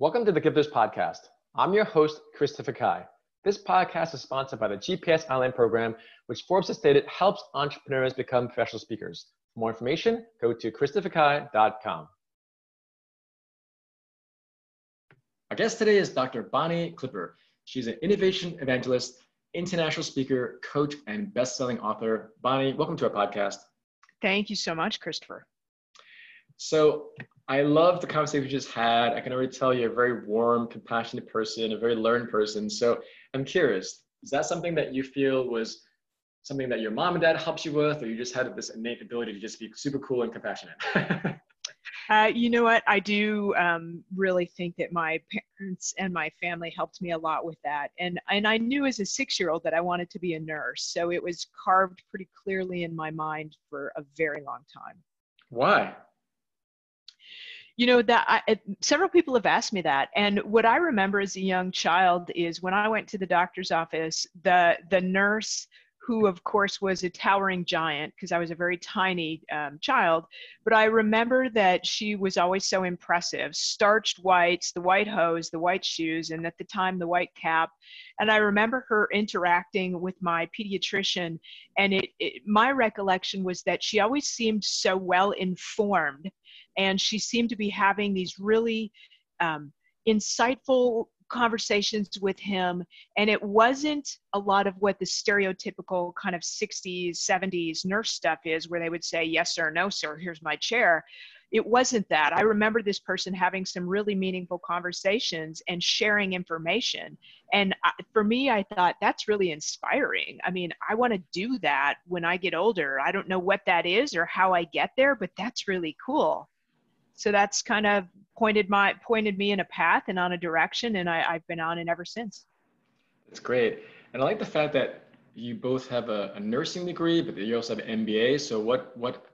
Welcome to the Gifters Podcast. I'm your host, Christopher Kai. This podcast is sponsored by the GPS Online program, which Forbes has stated helps entrepreneurs become professional speakers. For more information, go to christopherkai.com. Our guest today is Dr. Bonnie Clipper. She's an innovation evangelist, international speaker, coach, and best-selling author. Bonnie, welcome to our podcast. Thank you so much, Christopher. So I love the conversation we just had. I can already tell you're a very warm, compassionate person, a very learned person. So I'm curious, is that something that you feel was something that your mom and dad helped you with, or you just had this innate ability to just be super cool and compassionate? uh, you know what? I do um, really think that my parents and my family helped me a lot with that. And, and I knew as a six year old that I wanted to be a nurse. So it was carved pretty clearly in my mind for a very long time. Why? You know that I, several people have asked me that and what i remember as a young child is when i went to the doctor's office the the nurse who of course was a towering giant because i was a very tiny um, child but i remember that she was always so impressive starched whites the white hose the white shoes and at the time the white cap and i remember her interacting with my pediatrician and it, it my recollection was that she always seemed so well informed and she seemed to be having these really um, insightful conversations with him. And it wasn't a lot of what the stereotypical kind of 60s 70s nurse stuff is where they would say yes sir no sir here's my chair. It wasn't that. I remember this person having some really meaningful conversations and sharing information. And for me i thought that's really inspiring. I mean i want to do that when i get older. I don't know what that is or how i get there but that's really cool so that's kind of pointed my pointed me in a path and on a direction and I, have been on it ever since. That's great. And i like the fact that you both have a, a nursing degree but you also have an mba so what what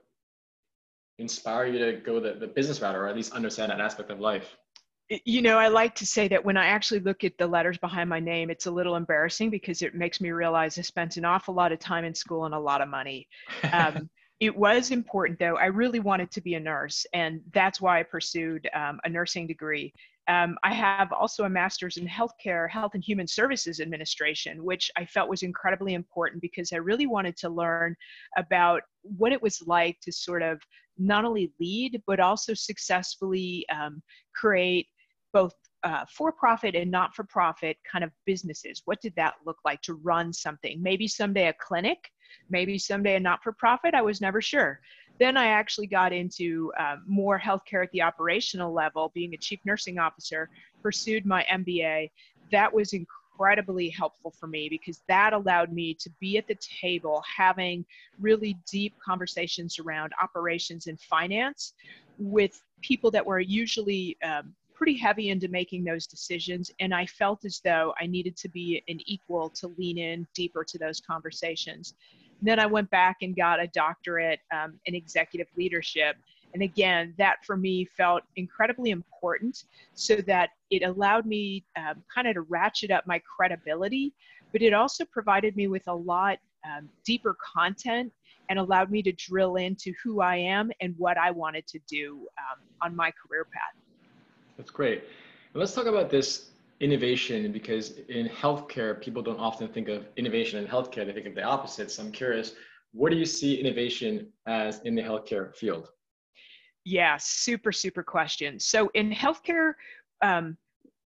inspired you to go the, the business route or at least understand that aspect of life? You know i like to say that when i actually look at the letters behind my name it's a little embarrassing because it makes me realize i spent an awful lot of time in school and a lot of money. Um, it was important though. I really wanted to be a nurse, and that's why I pursued um, a nursing degree. Um, I have also a master's in healthcare, health and human services administration, which I felt was incredibly important because I really wanted to learn about what it was like to sort of not only lead, but also successfully um, create both uh, for profit and not for profit kind of businesses. What did that look like to run something? Maybe someday a clinic, maybe someday a not for profit. I was never sure. Then I actually got into uh, more healthcare at the operational level, being a chief nursing officer, pursued my MBA. That was incredibly helpful for me because that allowed me to be at the table having really deep conversations around operations and finance with people that were usually um, pretty heavy into making those decisions. And I felt as though I needed to be an equal to lean in deeper to those conversations. then I went back and got a doctorate um, in executive leadership. And again, that for me felt incredibly important so that it allowed me um, kind of to ratchet up my credibility, but it also provided me with a lot um, deeper content and allowed me to drill into who I am and what I wanted to do um, on my career path. That's great. And let's talk about this innovation because in healthcare, people don't often think of innovation in healthcare. They think of the opposite. So I'm curious, what do you see innovation as in the healthcare field? Yeah, super, super question. So in healthcare, um,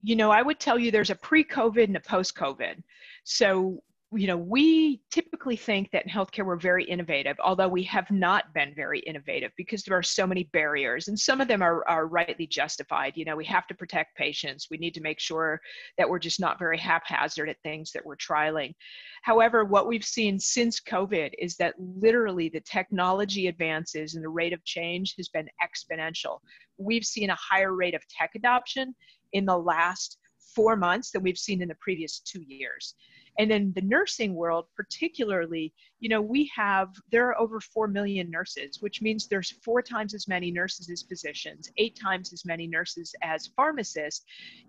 you know, I would tell you there's a pre COVID and a post COVID. So you know, we typically think that in healthcare we're very innovative, although we have not been very innovative because there are so many barriers, and some of them are, are rightly justified. You know, we have to protect patients. We need to make sure that we're just not very haphazard at things that we're trialing. However, what we've seen since COVID is that literally the technology advances and the rate of change has been exponential. We've seen a higher rate of tech adoption in the last four months than we've seen in the previous two years. And in the nursing world, particularly, you know, we have, there are over 4 million nurses, which means there's four times as many nurses as physicians, eight times as many nurses as pharmacists.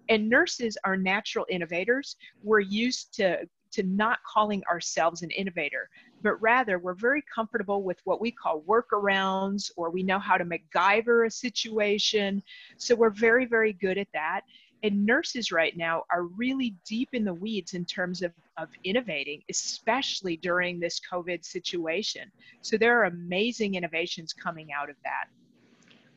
And nurses are natural innovators. We're used to, to not calling ourselves an innovator, but rather we're very comfortable with what we call workarounds or we know how to MacGyver a situation. So we're very, very good at that. And nurses right now are really deep in the weeds in terms of, of innovating, especially during this COVID situation. So there are amazing innovations coming out of that.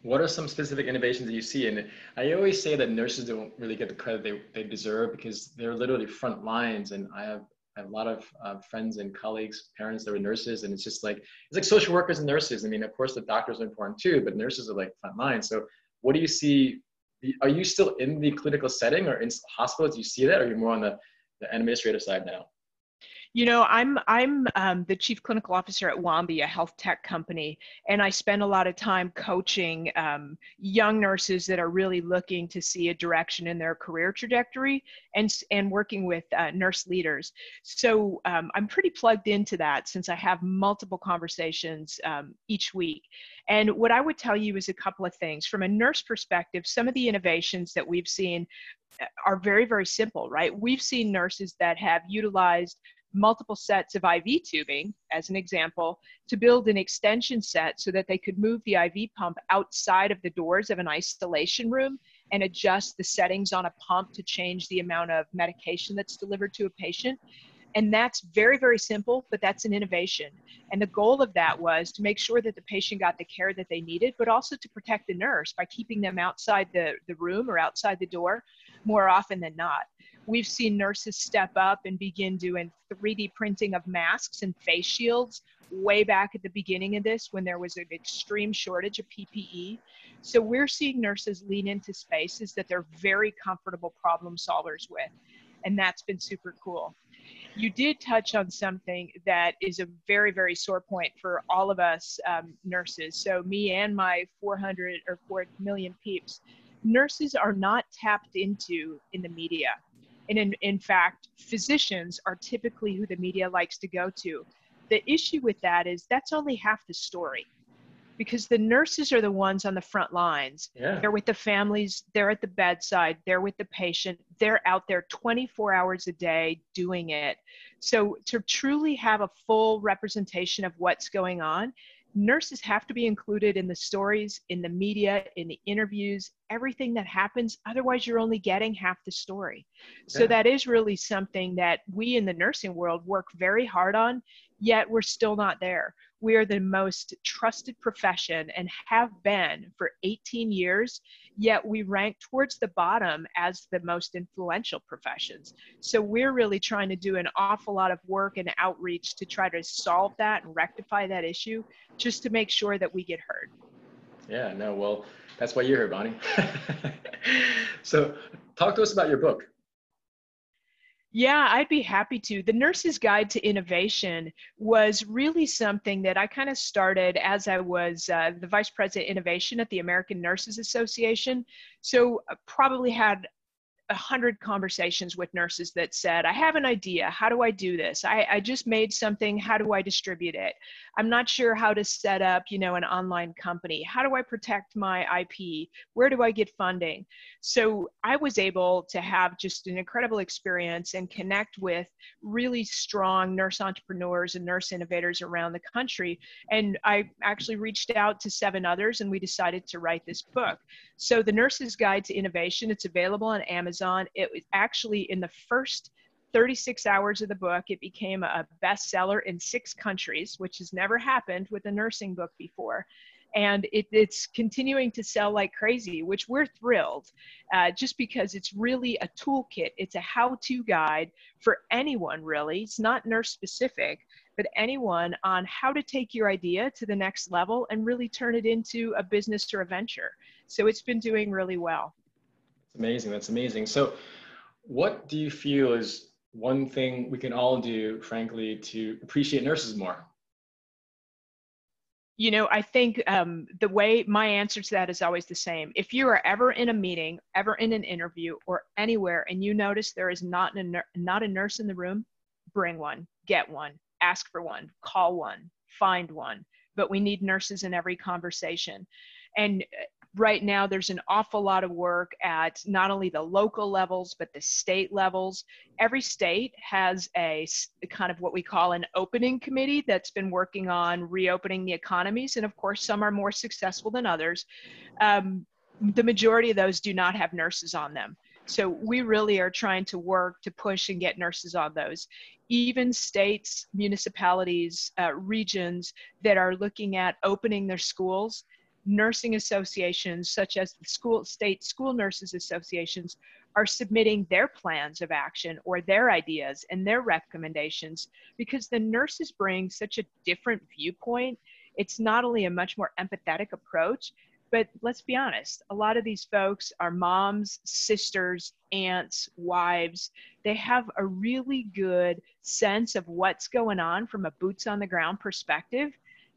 What are some specific innovations that you see? And I always say that nurses don't really get the credit they, they deserve because they're literally front lines. And I have, I have a lot of uh, friends and colleagues, parents that are nurses, and it's just like it's like social workers and nurses. I mean, of course, the doctors are important too, but nurses are like front lines. So, what do you see? Are you still in the clinical setting or in hospitals? Do you see that, or are you more on the, the administrative side now? You know, I'm I'm um, the chief clinical officer at Wambi, a health tech company, and I spend a lot of time coaching um, young nurses that are really looking to see a direction in their career trajectory, and and working with uh, nurse leaders. So um, I'm pretty plugged into that since I have multiple conversations um, each week. And what I would tell you is a couple of things from a nurse perspective. Some of the innovations that we've seen uh, are very very simple, right? We've seen nurses that have utilized multiple sets of IV tubing, as an example, to build an extension set so that they could move the IV pump outside of the doors of an isolation room and adjust the settings on a pump to change the amount of medication that's delivered to a patient. And that's very, very simple, but that's an innovation. And the goal of that was to make sure that the patient got the care that they needed, but also to protect the nurse by keeping them outside the, the room or outside the door more often than not. We've seen nurses step up and begin doing 3D printing of masks and face shields way back at the beginning of this when there was an extreme shortage of PPE. So we're seeing nurses lean into spaces that they're very comfortable problem solvers with. And that's been super cool. You did touch on something that is a very, very sore point for all of us um, nurses. So, me and my 400 or 4 million peeps, nurses are not tapped into in the media. And in, in fact, physicians are typically who the media likes to go to. The issue with that is that's only half the story because the nurses are the ones on the front lines. Yeah. They're with the families, they're at the bedside, they're with the patient, they're out there 24 hours a day doing it. So to truly have a full representation of what's going on, nurses have to be included in the stories, in the media, in the interviews, everything that happens. Otherwise, you're only getting half the story. So, that is really something that we in the nursing world work very hard on, yet we're still not there. We are the most trusted profession and have been for 18 years, yet we rank towards the bottom as the most influential professions. So we're really trying to do an awful lot of work and outreach to try to solve that and rectify that issue just to make sure that we get heard. Yeah, no, well, that's why you're here, Bonnie. so talk to us about your book. Yeah, I'd be happy to. The Nurse's Guide to Innovation was really something that I kind of started as I was uh, the Vice President Innovation at the American Nurses Association. So, uh, probably had a hundred conversations with nurses that said, I have an idea. How do I do this? I, I just made something. How do I distribute it? I'm not sure how to set up, you know, an online company. How do I protect my IP? Where do I get funding? So I was able to have just an incredible experience and connect with really strong nurse entrepreneurs and nurse innovators around the country. And I actually reached out to seven others and we decided to write this book. So the Nurse's Guide to Innovation, it's available on Amazon. It was actually in the first 36 hours of the book, it became a bestseller in six countries, which has never happened with a nursing book before. And it, it's continuing to sell like crazy, which we're thrilled uh, just because it's really a toolkit. It's a how to guide for anyone, really. It's not nurse specific, but anyone on how to take your idea to the next level and really turn it into a business or a venture. So it's been doing really well. Amazing. That's amazing. So, what do you feel is one thing we can all do, frankly, to appreciate nurses more? You know, I think um, the way my answer to that is always the same. If you are ever in a meeting, ever in an interview, or anywhere, and you notice there is not a not a nurse in the room, bring one, get one, ask for one, call one, find one. But we need nurses in every conversation. And right now there's an awful lot of work at not only the local levels but the state levels. Every state has a kind of what we call an opening committee that's been working on reopening the economies and of course some are more successful than others. Um, the majority of those do not have nurses on them. So we really are trying to work to push and get nurses on those. Even states, municipalities, uh, regions that are looking at opening their schools, nursing associations such as the school state school nurses associations are submitting their plans of action or their ideas and their recommendations because the nurses bring such a different viewpoint. It's not only a much more empathetic approach, but let's be honest, a lot of these folks are moms, sisters, aunts, wives. They have a really good sense of what's going on from a boots on the ground perspective,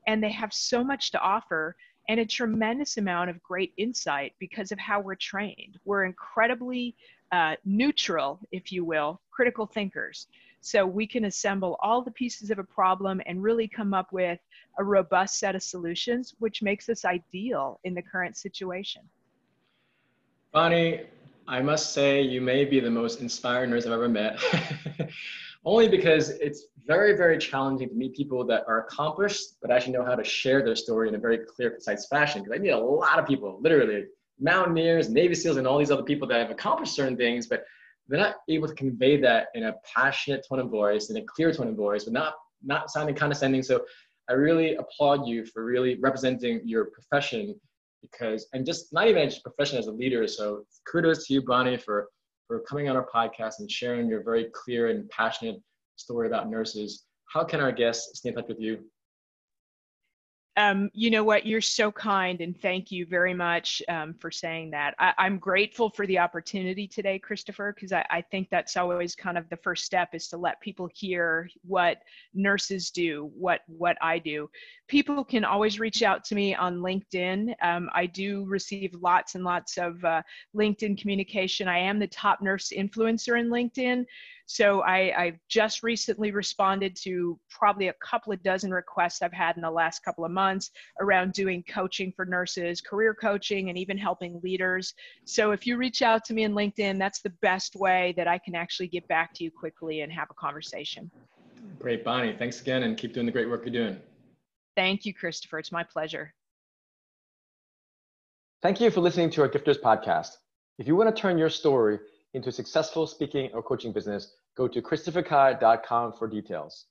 and they have so much to offer and a tremendous amount of great insight because of how we're trained. We're incredibly uh, neutral, if you will, critical thinkers. So we can assemble all the pieces of a problem and really come up with a robust set of solutions, which makes us ideal in the current situation. Bonnie, I must say you may be the most inspiring nurse I've ever met. Only because it's very, very challenging to meet people that are accomplished, but actually know how to share their story in a very clear, concise fashion. Because I meet a lot of people, literally mountaineers, Navy SEALs, and all these other people that have accomplished certain things, but they're not able to convey that in a passionate tone of voice, in a clear tone of voice, but not not sounding condescending. So I really applaud you for really representing your profession because and just not even just profession as a leader. So kudos to you, Bonnie, for for coming on our podcast and sharing your very clear and passionate story about nurses. How can our guests stay in touch with you? Um, you know what? You're so kind, and thank you very much um, for saying that. I, am grateful for the opportunity today, Christopher, because I, I, think that's always kind of the first step is to let people hear what nurses do, what what I do. People can always reach out to me on LinkedIn. Um, I do receive lots and lots of uh, LinkedIn communication. I am the top nurse influencer in LinkedIn. So I, I just recently responded to probably a couple of dozen requests I've had in the last couple of months around doing coaching for nurses, career coaching, and even helping leaders. So if you reach out to me in LinkedIn, that's the best way that I can actually get back to you quickly and have a conversation. Great, Bonnie. Thanks again and keep doing the great work you're doing. Thank you, Christopher. It's my pleasure. Thank you for listening to our Gifters podcast. If you want to turn your story into a successful speaking or coaching business, go to christopherkai.com for details.